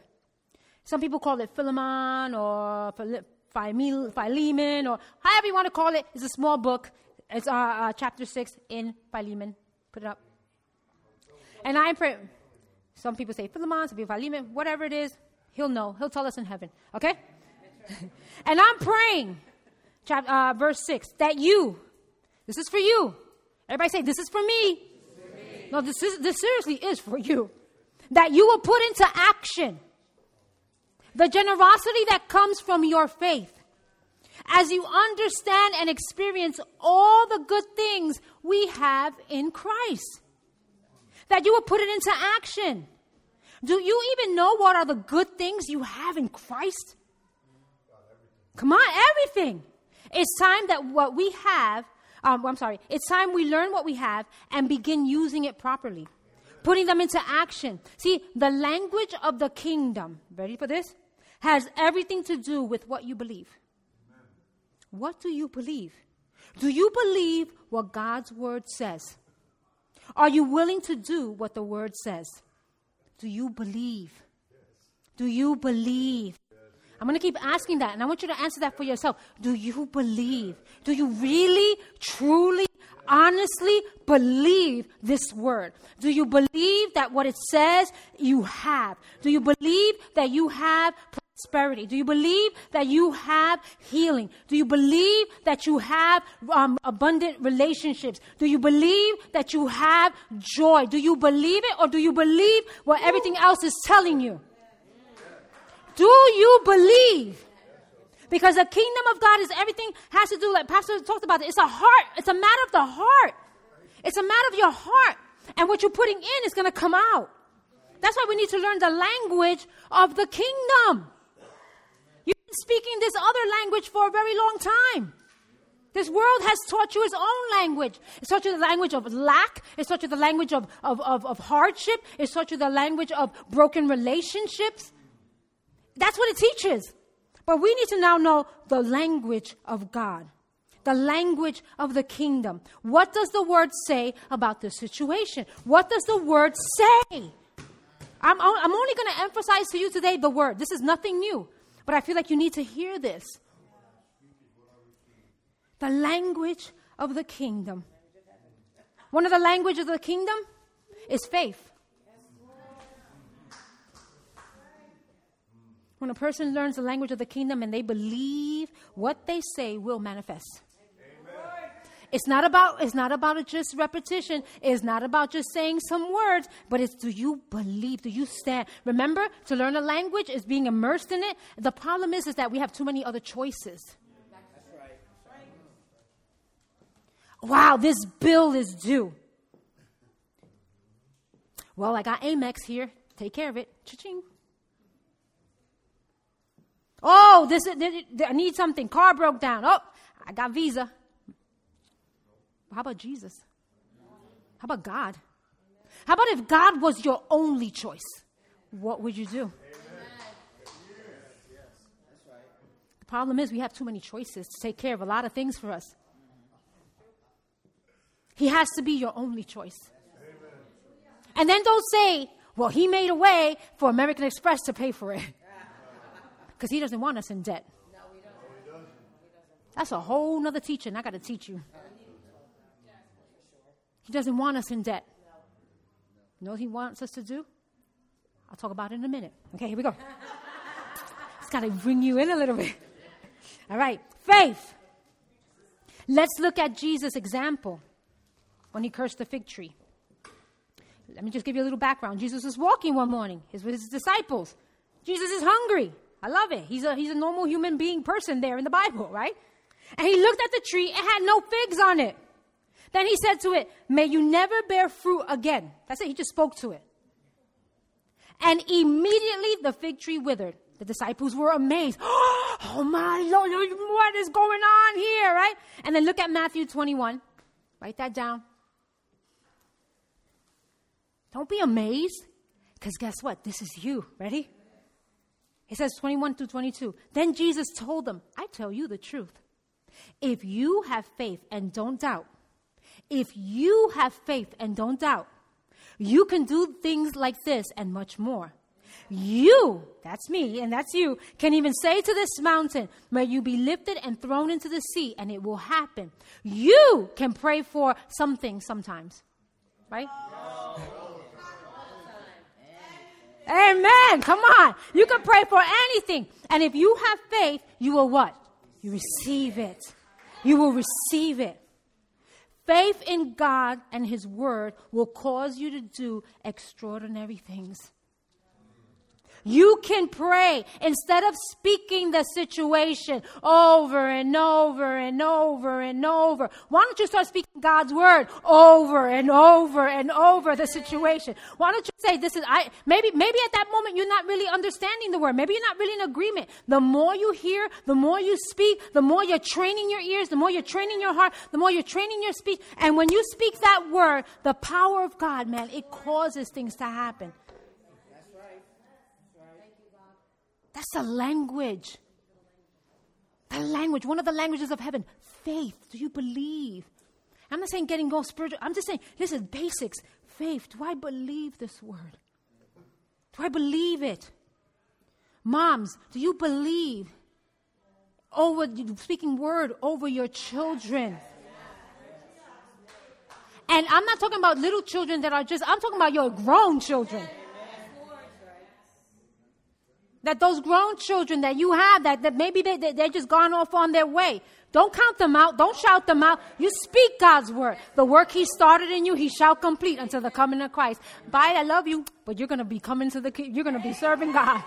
Some people call it Philemon or Philemon or however you want to call it. It's a small book. It's uh, uh, chapter 6 in Philemon. Put it up. And I pray. Some people say Philemon, some people Philemon, whatever it is, he'll know. He'll tell us in heaven. Okay? and I'm praying, uh, verse 6, that you, this is for you. Everybody say, this is for me. No, this, is, this seriously is for you. That you will put into action the generosity that comes from your faith as you understand and experience all the good things we have in Christ that you will put it into action. Do you even know what are the good things you have in Christ? Come on, everything. It's time that what we have, um, I'm sorry, it's time we learn what we have and begin using it properly, putting them into action. See, the language of the kingdom, ready for this? Has everything to do with what you believe. What do you believe? Do you believe what God's word says? Are you willing to do what the word says? Do you believe? Do you believe? I'm going to keep asking that, and I want you to answer that for yourself. Do you believe? Do you really, truly, honestly believe this word? Do you believe that what it says you have? Do you believe that you have prosperity? Do you believe that you have healing? Do you believe that you have um, abundant relationships? Do you believe that you have joy? Do you believe it or do you believe what everything else is telling you? Do you believe? Because the kingdom of God is everything has to do, like Pastor talked about it. It's a heart. It's a matter of the heart. It's a matter of your heart. And what you're putting in is going to come out. That's why we need to learn the language of the kingdom You've been speaking this other language for a very long time. This world has taught you its own language. It's taught you the language of lack. It's taught you the language of, of, of, of hardship. It's taught you the language of broken relationships. That's what it teaches. But we need to now know the language of God. the language of the kingdom. What does the word say about the situation? What does the word say? I'm, I'm only going to emphasize to you today the word. This is nothing new, but I feel like you need to hear this. The language of the kingdom. One of the languages of the kingdom is faith. When a person learns the language of the kingdom and they believe what they say will manifest. It's not about it's not about just repetition. It's not about just saying some words, but it's do you believe? Do you stand? Remember, to learn a language is being immersed in it. The problem is is that we have too many other choices. Wow, this bill is due. Well, I got Amex here. Take care of it. Cha-ching. Oh, this, this, I need something. Car broke down. Oh, I got Visa. How about Jesus? How about God? How about if God was your only choice? What would you do? The problem is we have too many choices to take care of a lot of things for us. He has to be your only choice. And then don't say, well, he made a way for American Express to pay for it. Because he doesn't want us in debt. That's a whole nother teaching I got to teach you. He doesn't want us in debt. You know what he wants us to do? I'll talk about it in a minute. Okay, here we go. it's got to bring you in a little bit. All right, faith. Let's look at Jesus' example when he cursed the fig tree. Let me just give you a little background. Jesus was walking one morning. He's with his disciples. Jesus is hungry. I love it. He's a, he's a normal human being person there in the Bible, right? And he looked at the tree. It had no figs on it. Then he said to it, May you never bear fruit again. That's it. He just spoke to it. And immediately the fig tree withered. The disciples were amazed. Oh my Lord, what is going on here, right? And then look at Matthew 21. Write that down. Don't be amazed, because guess what? This is you. Ready? It says 21 to 22. Then Jesus told them, I tell you the truth. If you have faith and don't doubt, if you have faith and don't doubt, you can do things like this and much more. You, that's me and that's you, can even say to this mountain, May you be lifted and thrown into the sea, and it will happen. You can pray for something sometimes, right? Amen. Come on. You can pray for anything. And if you have faith, you will what? You receive it. You will receive it. Faith in God and His Word will cause you to do extraordinary things. You can pray instead of speaking the situation over and over and over and over. Why don't you start speaking God's word over and over and over the situation? Why don't you say this is I maybe maybe at that moment you're not really understanding the word. Maybe you're not really in agreement. The more you hear, the more you speak, the more you're training your ears, the more you're training your heart, the more you're training your speech. And when you speak that word, the power of God, man, it causes things to happen. That's a language. The language, one of the languages of heaven. Faith. Do you believe? I'm not saying getting all spiritual. I'm just saying, listen, basics. Faith. Do I believe this word? Do I believe it? Moms, do you believe over speaking word over your children? And I'm not talking about little children that are just, I'm talking about your grown children that those grown children that you have that, that maybe they, they, they're just gone off on their way. Don't count them out. Don't shout them out. You speak God's word. The work He started in you, He shall complete until the coming of Christ. Bye, I love you, but you're going to be coming to the, you're going to be serving God.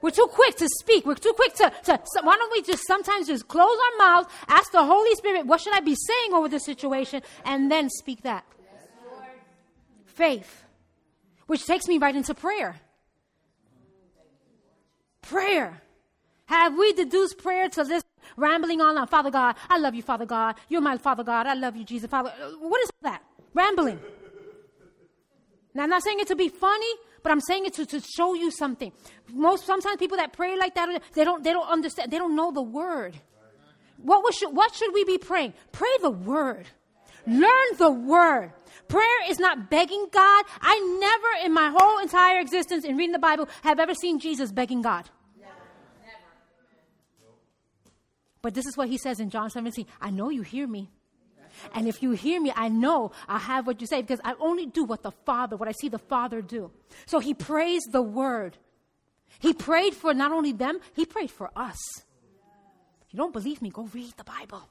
We're too quick to speak. We're too quick to, to so why don't we just sometimes just close our mouths, ask the Holy Spirit, what should I be saying over this situation, and then speak that. Faith. Which takes me right into prayer. Prayer. Have we deduced prayer to this rambling on, on Father God, I love you, Father God. You're my Father God. I love you, Jesus, Father. Uh, what is that? Rambling. Now, I'm not saying it to be funny, but I'm saying it to, to show you something. Most sometimes people that pray like that, they don't they don't understand. They don't know the word. What, should, what should we be praying? Pray the word. Learn the word. Prayer is not begging God. I never in my whole entire existence in reading the Bible have ever seen Jesus begging God. Never. Never. But this is what he says in John 17 I know you hear me. And if you hear me, I know I have what you say because I only do what the Father, what I see the Father do. So he prays the word. He prayed for not only them, he prayed for us. If you don't believe me, go read the Bible.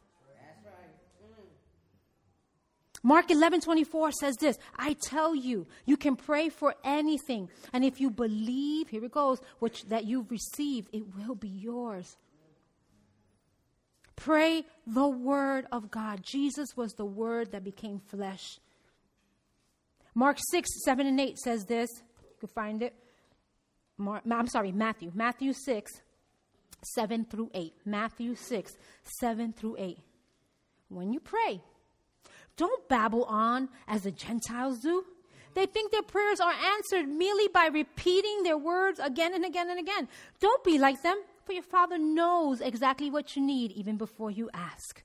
Mark 11 24 says this I tell you, you can pray for anything. And if you believe, here it goes, which that you've received, it will be yours. Pray the word of God. Jesus was the word that became flesh. Mark 6, 7 and 8 says this. You can find it. Mark, I'm sorry, Matthew. Matthew 6, 7 through 8. Matthew 6, 7 through 8. When you pray, don't babble on as the Gentiles do. They think their prayers are answered merely by repeating their words again and again and again. Don't be like them, for your Father knows exactly what you need even before you ask.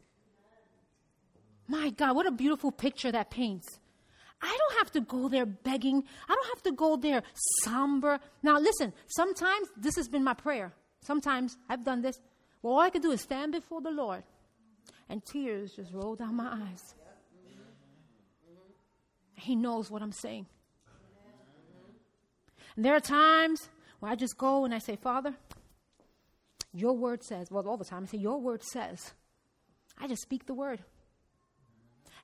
My God, what a beautiful picture that paints. I don't have to go there begging. I don't have to go there somber. Now, listen, sometimes this has been my prayer. Sometimes I've done this. Well, all I can do is stand before the Lord, and tears just roll down my eyes. He knows what I'm saying. And there are times where I just go and I say, Father, your word says, well, all the time, I say, Your word says. I just speak the word.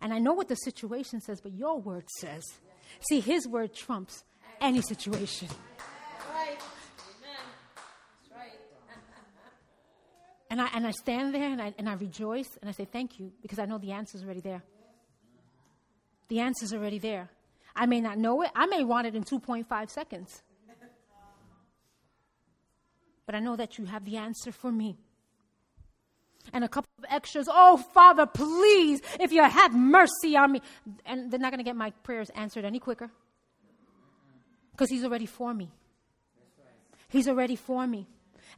And I know what the situation says, but your word says. See, his word trumps any situation. And I, and I stand there and I, and I rejoice and I say, Thank you, because I know the answer is already there. The answer is already there. I may not know it, I may want it in 2.5 seconds but I know that you have the answer for me. And a couple of extras, oh, Father, please, if you have mercy on me. And they're not going to get my prayers answered any quicker because He's already for me. He's already for me.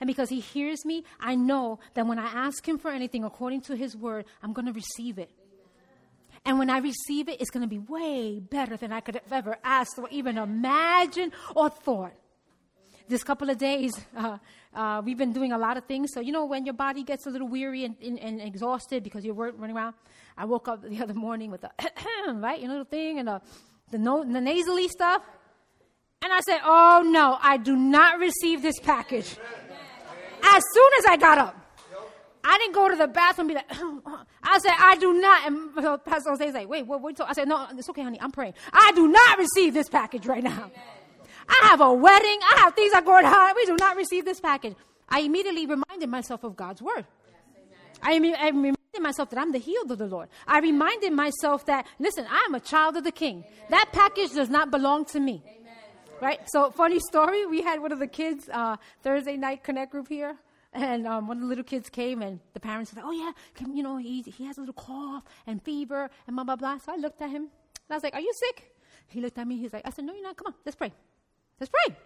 And because He hears me, I know that when I ask Him for anything according to His word, I'm going to receive it. And when I receive it, it's going to be way better than I could have ever asked or even imagined or thought this couple of days, uh, uh, we've been doing a lot of things. So, you know, when your body gets a little weary and, and, and exhausted because you're running around, I woke up the other morning with the, right, you know, the thing and the, the, no, the nasally stuff. And I said, oh no, I do not receive this package. As soon as I got up, I didn't go to the bathroom and be like, I said, I do not. And Pastor Jose's like, wait, what, what? I said, no, it's okay, honey, I'm praying. I do not receive this package right now. Amen. I have a wedding. I have things are going on. We do not receive this package. I immediately reminded myself of God's word. I, I reminded myself that I'm the healed of the Lord. I reminded myself that, listen, I am a child of the King. That package does not belong to me. Right? So, funny story. We had one of the kids uh, Thursday night connect group here. And um, of the little kids came, and the parents said, "Oh yeah, you know he he has a little cough and fever and blah blah blah." So I looked at him, and I was like, "Are you sick?" He looked at me. He's like, "I said, no, you're not. Come on, let's pray." Let's pray.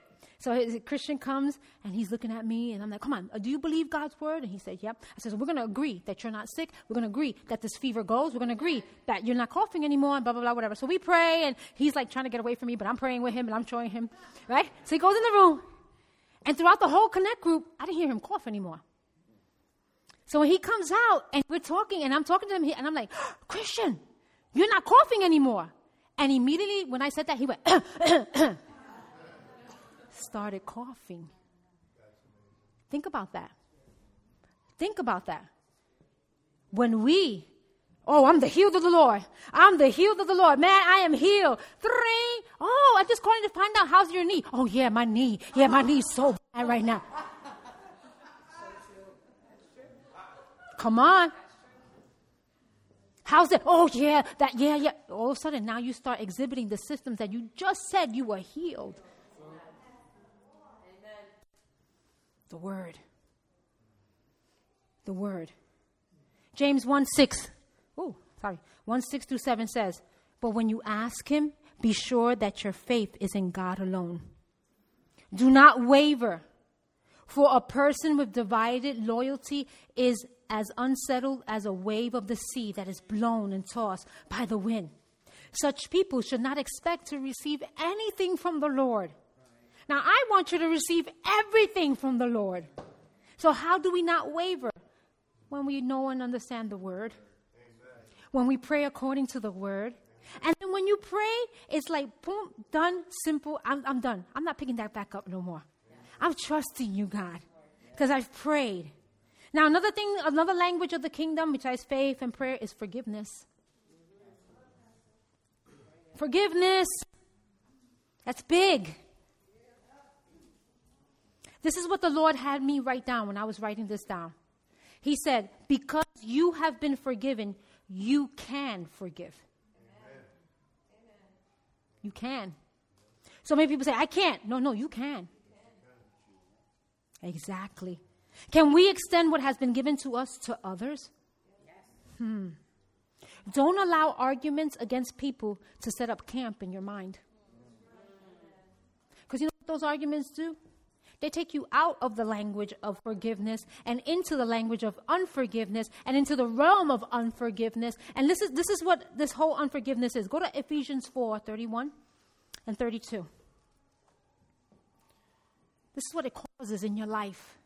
So a Christian comes and he's looking at me and I'm like, come on, do you believe God's word? And he said, yep. I said, so we're going to agree that you're not sick. We're going to agree that this fever goes. We're going to agree that you're not coughing anymore and blah, blah, blah, whatever. So we pray and he's like trying to get away from me, but I'm praying with him and I'm showing him, right? So he goes in the room and throughout the whole connect group, I didn't hear him cough anymore. So when he comes out and we're talking and I'm talking to him and I'm like, Christian, you're not coughing anymore. And immediately when I said that, he went, started coughing. Think about that. Think about that. When we, oh, I'm the healed of the Lord. I'm the healed of the Lord. Man, I am healed. Three. Oh, I'm just calling to find out how's your knee. Oh, yeah, my knee. Yeah, my knee's so bad right now. Come on. How's it? Oh, yeah, that, yeah, yeah. All of a sudden, now you start exhibiting the systems that you just said you were healed. The Word. The Word. James 1 6. Oh, sorry. 1 6 through 7 says, But when you ask Him, be sure that your faith is in God alone. Do not waver, For a person with divided loyalty is as unsettled as a wave of the sea that is blown and tossed by the wind. Such people should not expect to receive anything from the Lord. Now, I want you to receive everything from the Lord. So, how do we not waver? When we know and understand the word, when we pray according to the word. And then when you pray, it's like, boom, done, simple, I'm, I'm done. I'm not picking that back up no more. I'm trusting you, God, because I've prayed. Now, another thing, another language of the kingdom, which besides faith and prayer, is forgiveness. Forgiveness. That's big. This is what the Lord had me write down when I was writing this down. He said, Because you have been forgiven, you can forgive. Amen. You can. So many people say, I can't. No, no, you can. Exactly. Can we extend what has been given to us to others? Hmm. Don't allow arguments against people to set up camp in your mind. Because you know what those arguments do? They take you out of the language of forgiveness and into the language of unforgiveness and into the realm of unforgiveness. And this is, this is what this whole unforgiveness is. Go to Ephesians 4 31 and 32. This is what it causes in your life.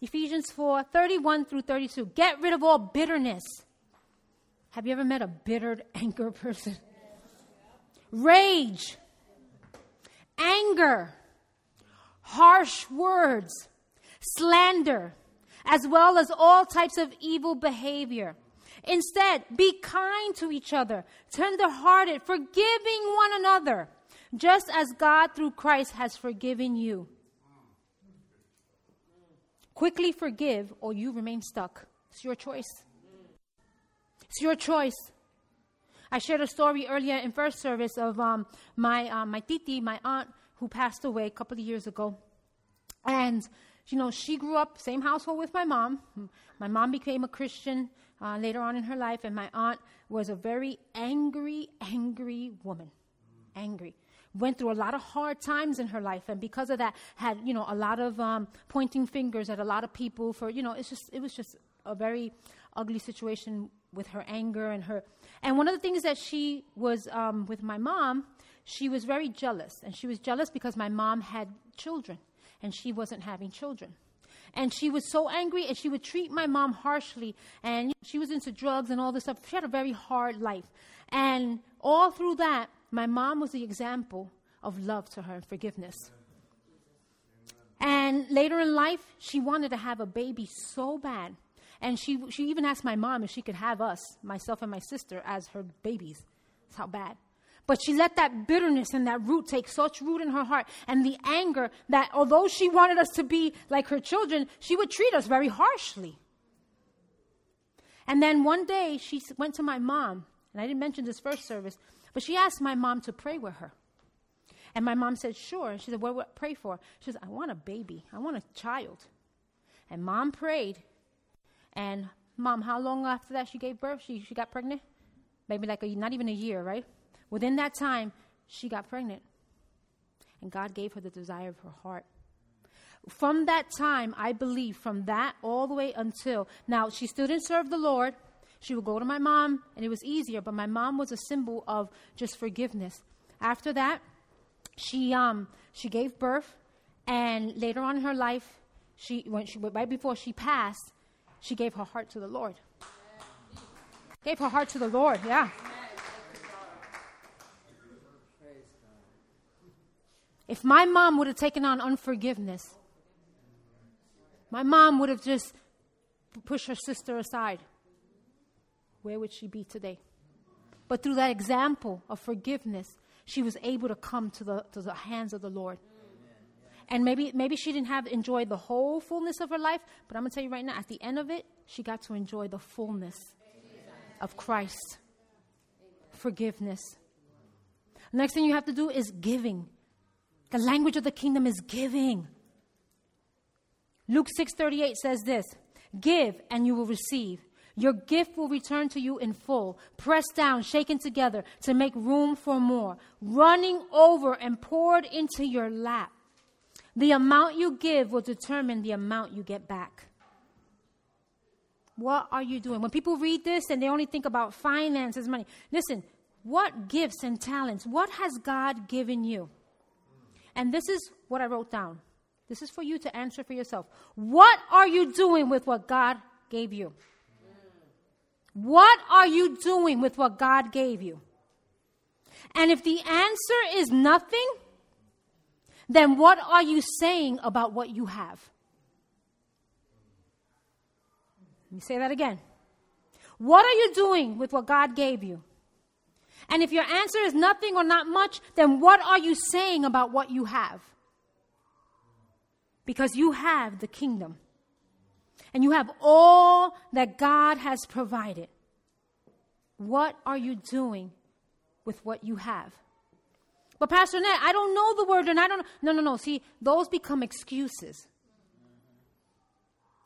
Ephesians 4 31 through 32. Get rid of all bitterness. Have you ever met a bitter anger person? Rage, anger, harsh words, slander, as well as all types of evil behavior. Instead, be kind to each other, tender hearted, forgiving one another just as God through Christ has forgiven you. Quickly forgive, or you remain stuck. It's your choice. It's your choice. I shared a story earlier in first service of um, my uh, my titi, my aunt, who passed away a couple of years ago, and you know she grew up same household with my mom. My mom became a Christian uh, later on in her life, and my aunt was a very angry, angry woman, angry. Went through a lot of hard times in her life and because of that had you know a lot of um, pointing fingers at a lot of people for you know it's just it was just a very ugly situation with her anger and her and one of the things that she was um, with my mom she was very jealous and she was jealous because my mom had children and she wasn't having children. And she was so angry and she would treat my mom harshly and she was into drugs and all this stuff. She had a very hard life. And all through that my mom was the example of love to her and forgiveness. And later in life, she wanted to have a baby so bad. And she, she even asked my mom if she could have us, myself and my sister, as her babies. That's how bad. But she let that bitterness and that root take such root in her heart and the anger that although she wanted us to be like her children, she would treat us very harshly. And then one day she went to my mom, and I didn't mention this first service, but she asked my mom to pray with her. And my mom said, Sure. And She said, What, what pray for? She said, I want a baby. I want a child. And mom prayed. And mom, how long after that she gave birth? She, she got pregnant? Maybe like a, not even a year, right? Within that time, she got pregnant. And God gave her the desire of her heart. From that time, I believe, from that all the way until now, she still didn't serve the Lord. She would go to my mom, and it was easier, but my mom was a symbol of just forgiveness. After that, she, um, she gave birth, and later on in her life, she, when she, right before she passed, she gave her heart to the Lord. Gave her heart to the Lord, yeah. If my mom would have taken on unforgiveness, my mom would have just pushed her sister aside where would she be today? But through that example of forgiveness, she was able to come to the, to the hands of the Lord. And maybe, maybe she didn't have enjoyed the whole fullness of her life, but I'm going to tell you right now, at the end of it, she got to enjoy the fullness of Christ. Forgiveness. Next thing you have to do is giving. The language of the kingdom is giving. Luke 6:38 says this, "Give and you will receive. Your gift will return to you in full, pressed down, shaken together to make room for more, running over and poured into your lap. The amount you give will determine the amount you get back. What are you doing? When people read this and they only think about finances, money, listen, what gifts and talents, what has God given you? And this is what I wrote down. This is for you to answer for yourself. What are you doing with what God gave you? What are you doing with what God gave you? And if the answer is nothing, then what are you saying about what you have? Let me say that again. What are you doing with what God gave you? And if your answer is nothing or not much, then what are you saying about what you have? Because you have the kingdom. And you have all that God has provided. What are you doing with what you have? But Pastor Ned, I don't know the word and I don't No, no, no. See, those become excuses.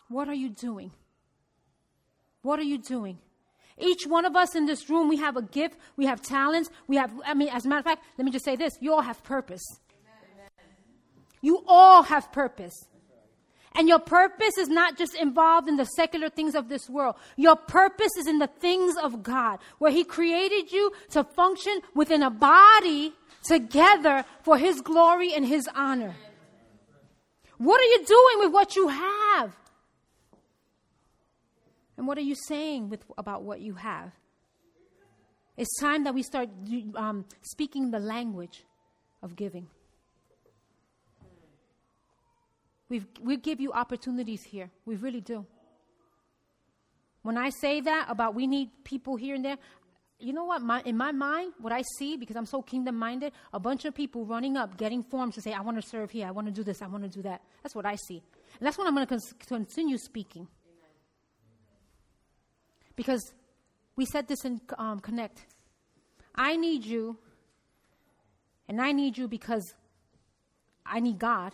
What are you doing? What are you doing? Each one of us in this room, we have a gift, we have talents, we have, I mean, as a matter of fact, let me just say this you all have purpose. You all have purpose. And your purpose is not just involved in the secular things of this world. Your purpose is in the things of God, where He created you to function within a body together for His glory and His honor. What are you doing with what you have? And what are you saying with, about what you have? It's time that we start um, speaking the language of giving. We we give you opportunities here. We really do. When I say that about we need people here and there, you know what? My, in my mind, what I see, because I'm so kingdom minded, a bunch of people running up, getting forms to say, I want to serve here, I want to do this, I want to do that. That's what I see. And that's what I'm going to con- continue speaking. Because we said this in um, Connect. I need you, and I need you because I need God,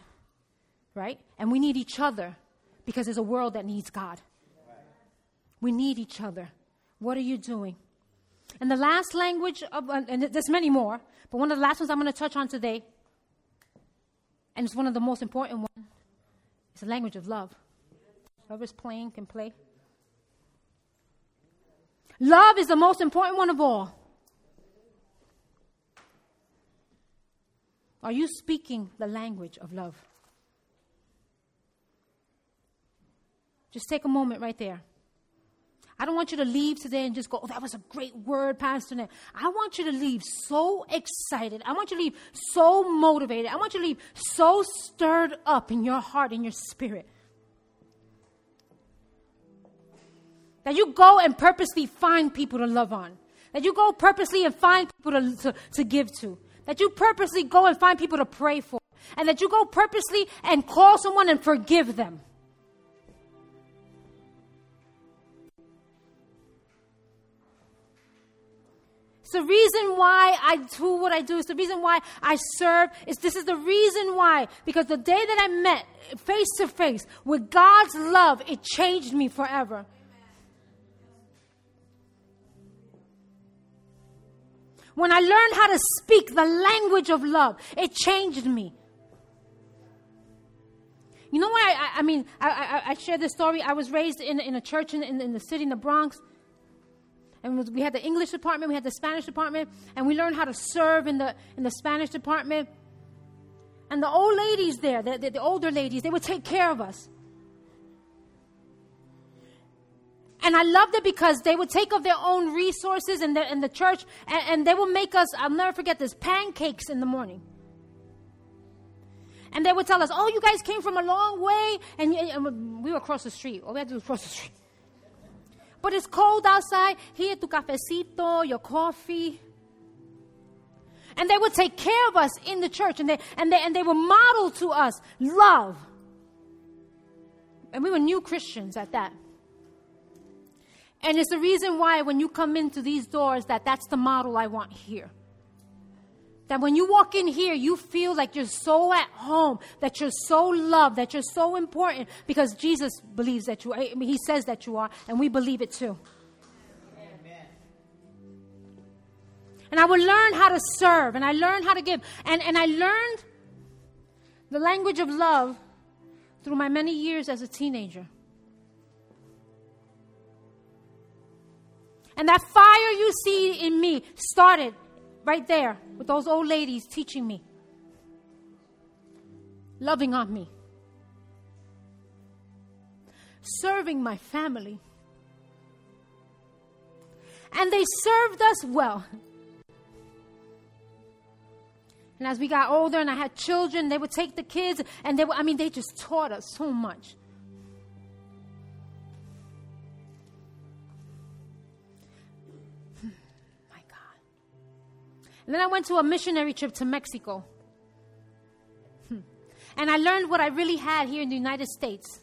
right? And we need each other because there's a world that needs God. We need each other. What are you doing? And the last language of, uh, and there's many more, but one of the last ones I'm going to touch on today, and it's one of the most important ones, is the language of love. Whoever's playing can play. Love is the most important one of all. Are you speaking the language of love? Just take a moment right there. I don't want you to leave today and just go, oh, that was a great word, Pastor. I want you to leave so excited. I want you to leave so motivated. I want you to leave so stirred up in your heart, in your spirit. That you go and purposely find people to love on. That you go purposely and find people to, to, to give to. That you purposely go and find people to pray for. And that you go purposely and call someone and forgive them. It's the reason why I do what I do. It's the reason why I serve. Is this is the reason why. Because the day that I met face to face with God's love, it changed me forever. When I learned how to speak the language of love, it changed me. You know why? I, I mean, I, I, I, share this story. I was raised in, in a church in, in, in the city, in the Bronx. And we had the English department, we had the Spanish department, and we learned how to serve in the, in the Spanish department. And the old ladies there, the, the, the older ladies, they would take care of us. And I loved it because they would take of their own resources in the, in the church and, and they would make us, I'll never forget this, pancakes in the morning. And they would tell us, oh, you guys came from a long way. And, and we were across the street. All we had to do was cross the street. But it's cold outside. Here, tu cafecito, your coffee. And they would take care of us in the church. And they, and they, and they would model to us love. And we were new Christians at that. And it's the reason why when you come into these doors that that's the model I want here. That when you walk in here, you feel like you're so at home, that you're so loved, that you're so important because Jesus believes that you are. I mean, he says that you are, and we believe it too. Amen. And I would learn how to serve, and I learned how to give. And, and I learned the language of love through my many years as a teenager. And that fire you see in me started right there with those old ladies teaching me, loving on me, serving my family. And they served us well. And as we got older and I had children, they would take the kids and they would, I mean, they just taught us so much. And then I went to a missionary trip to Mexico. Hmm. And I learned what I really had here in the United States.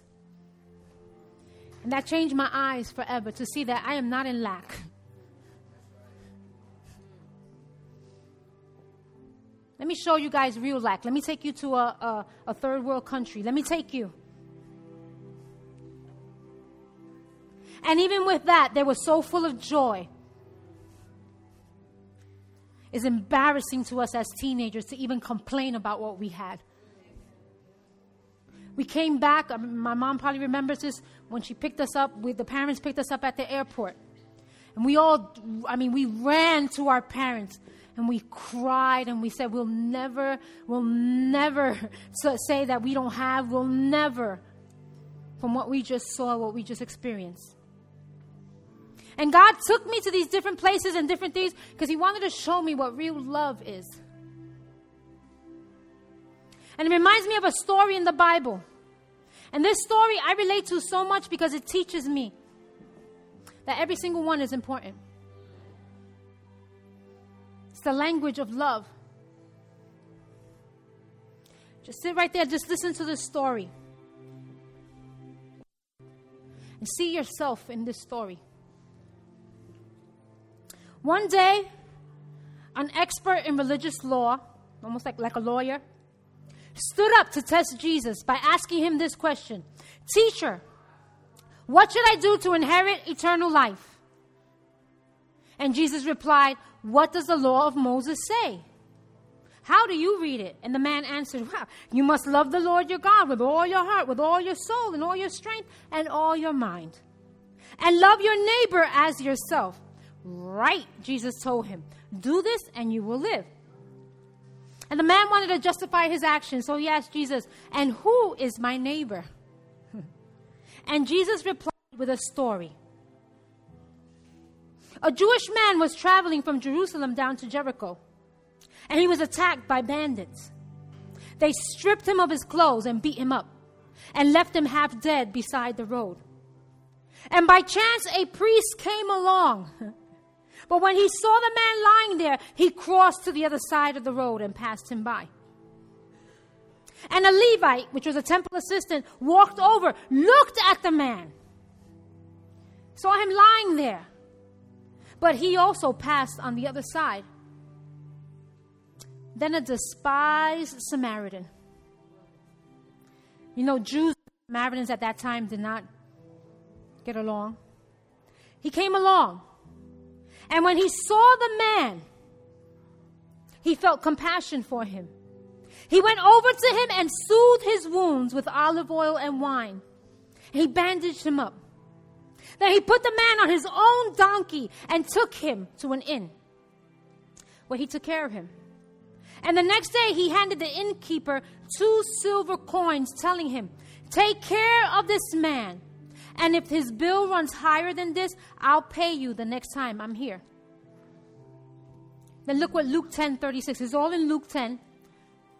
And that changed my eyes forever to see that I am not in lack. Let me show you guys real lack. Let me take you to a, a, a third world country. Let me take you. And even with that, they were so full of joy. It's embarrassing to us as teenagers to even complain about what we had. We came back, um, my mom probably remembers this, when she picked us up, we, the parents picked us up at the airport. And we all, I mean, we ran to our parents and we cried and we said, We'll never, we'll never say that we don't have, we'll never, from what we just saw, what we just experienced. And God took me to these different places and different things because He wanted to show me what real love is. And it reminds me of a story in the Bible. And this story I relate to so much because it teaches me that every single one is important It's the language of love. Just sit right there, just listen to the story. And see yourself in this story. One day, an expert in religious law, almost like, like a lawyer, stood up to test Jesus by asking him this question Teacher, what should I do to inherit eternal life? And Jesus replied, what does the law of Moses say? How do you read it? And the man answered, you must love the Lord your God with all your heart, with all your soul, and all your strength, and all your mind. And love your neighbor as yourself. Right, Jesus told him. Do this and you will live. And the man wanted to justify his actions, so he asked Jesus, And who is my neighbor? and Jesus replied with a story. A Jewish man was traveling from Jerusalem down to Jericho, and he was attacked by bandits. They stripped him of his clothes and beat him up, and left him half dead beside the road. And by chance, a priest came along. But when he saw the man lying there, he crossed to the other side of the road and passed him by. And a Levite, which was a temple assistant, walked over, looked at the man, saw him lying there, but he also passed on the other side. Then a despised Samaritan. You know, Jews and Samaritans at that time did not get along. He came along. And when he saw the man, he felt compassion for him. He went over to him and soothed his wounds with olive oil and wine. He bandaged him up. Then he put the man on his own donkey and took him to an inn where he took care of him. And the next day he handed the innkeeper two silver coins, telling him, Take care of this man. And if his bill runs higher than this, I'll pay you the next time I'm here. Then look what Luke 10 36 is all in Luke 10.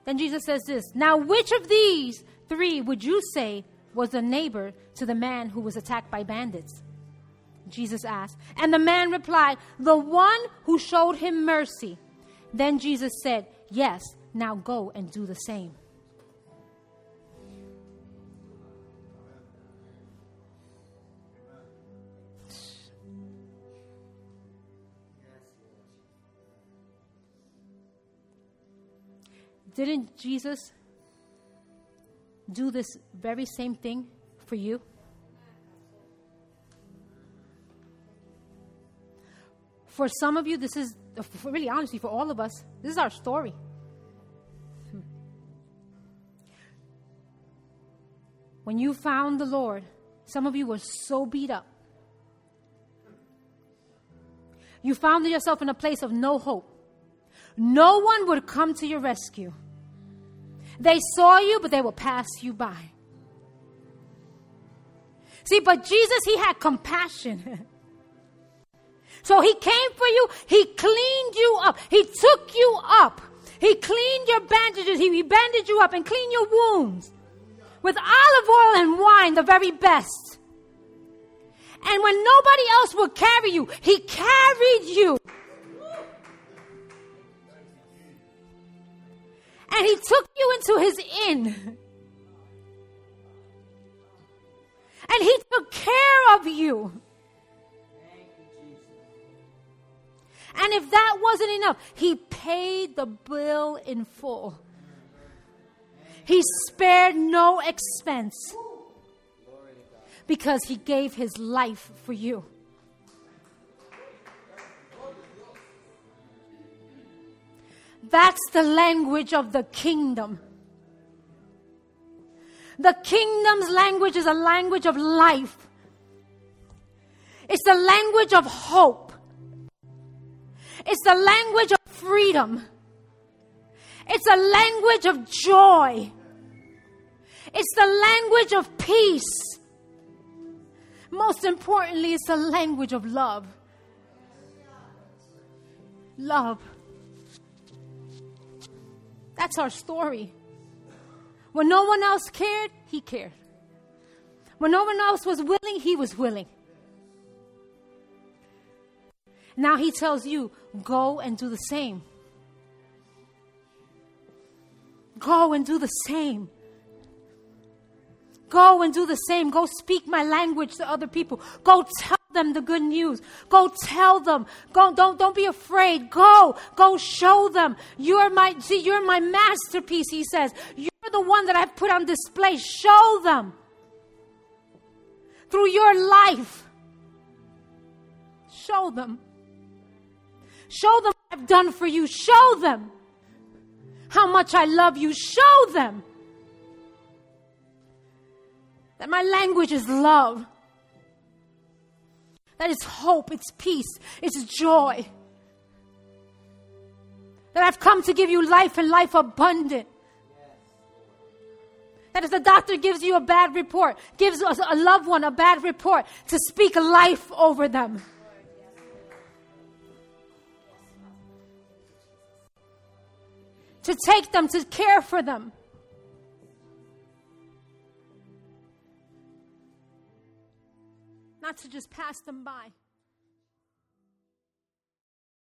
Then Jesus says this Now, which of these three would you say was a neighbor to the man who was attacked by bandits? Jesus asked. And the man replied, The one who showed him mercy. Then Jesus said, Yes, now go and do the same. Didn't Jesus do this very same thing for you? For some of you, this is really honestly for all of us, this is our story. when you found the Lord, some of you were so beat up. You found yourself in a place of no hope. No one would come to your rescue. They saw you, but they will pass you by. See, but Jesus, He had compassion. so He came for you, He cleaned you up, He took you up, He cleaned your bandages, He bandaged you up and cleaned your wounds with olive oil and wine, the very best. And when nobody else would carry you, He carried you. And He took you into His inn. And He took care of you. And if that wasn't enough, He paid the bill in full. He spared no expense because He gave His life for you. That's the language of the kingdom. The kingdom's language is a language of life. It's the language of hope. It's the language of freedom. It's a language of joy. It's the language of peace. Most importantly, it's the language of love. Love. That's our story. When no one else cared, he cared. When no one else was willing, he was willing. Now he tells you, go and do the same. Go and do the same. Go and do the same. Go speak my language to other people. Go tell them the good news. Go tell them. Go, don't, don't be afraid. Go, go show them. You're my, see, you're my masterpiece, he says. You're the one that I've put on display. Show them. Through your life. Show them. Show them what I've done for you. Show them how much I love you. Show them that my language is love. That is hope, it's peace, it's joy. That I've come to give you life and life abundant. That if the doctor gives you a bad report, gives a loved one a bad report, to speak life over them. To take them, to care for them. Not to just pass them by.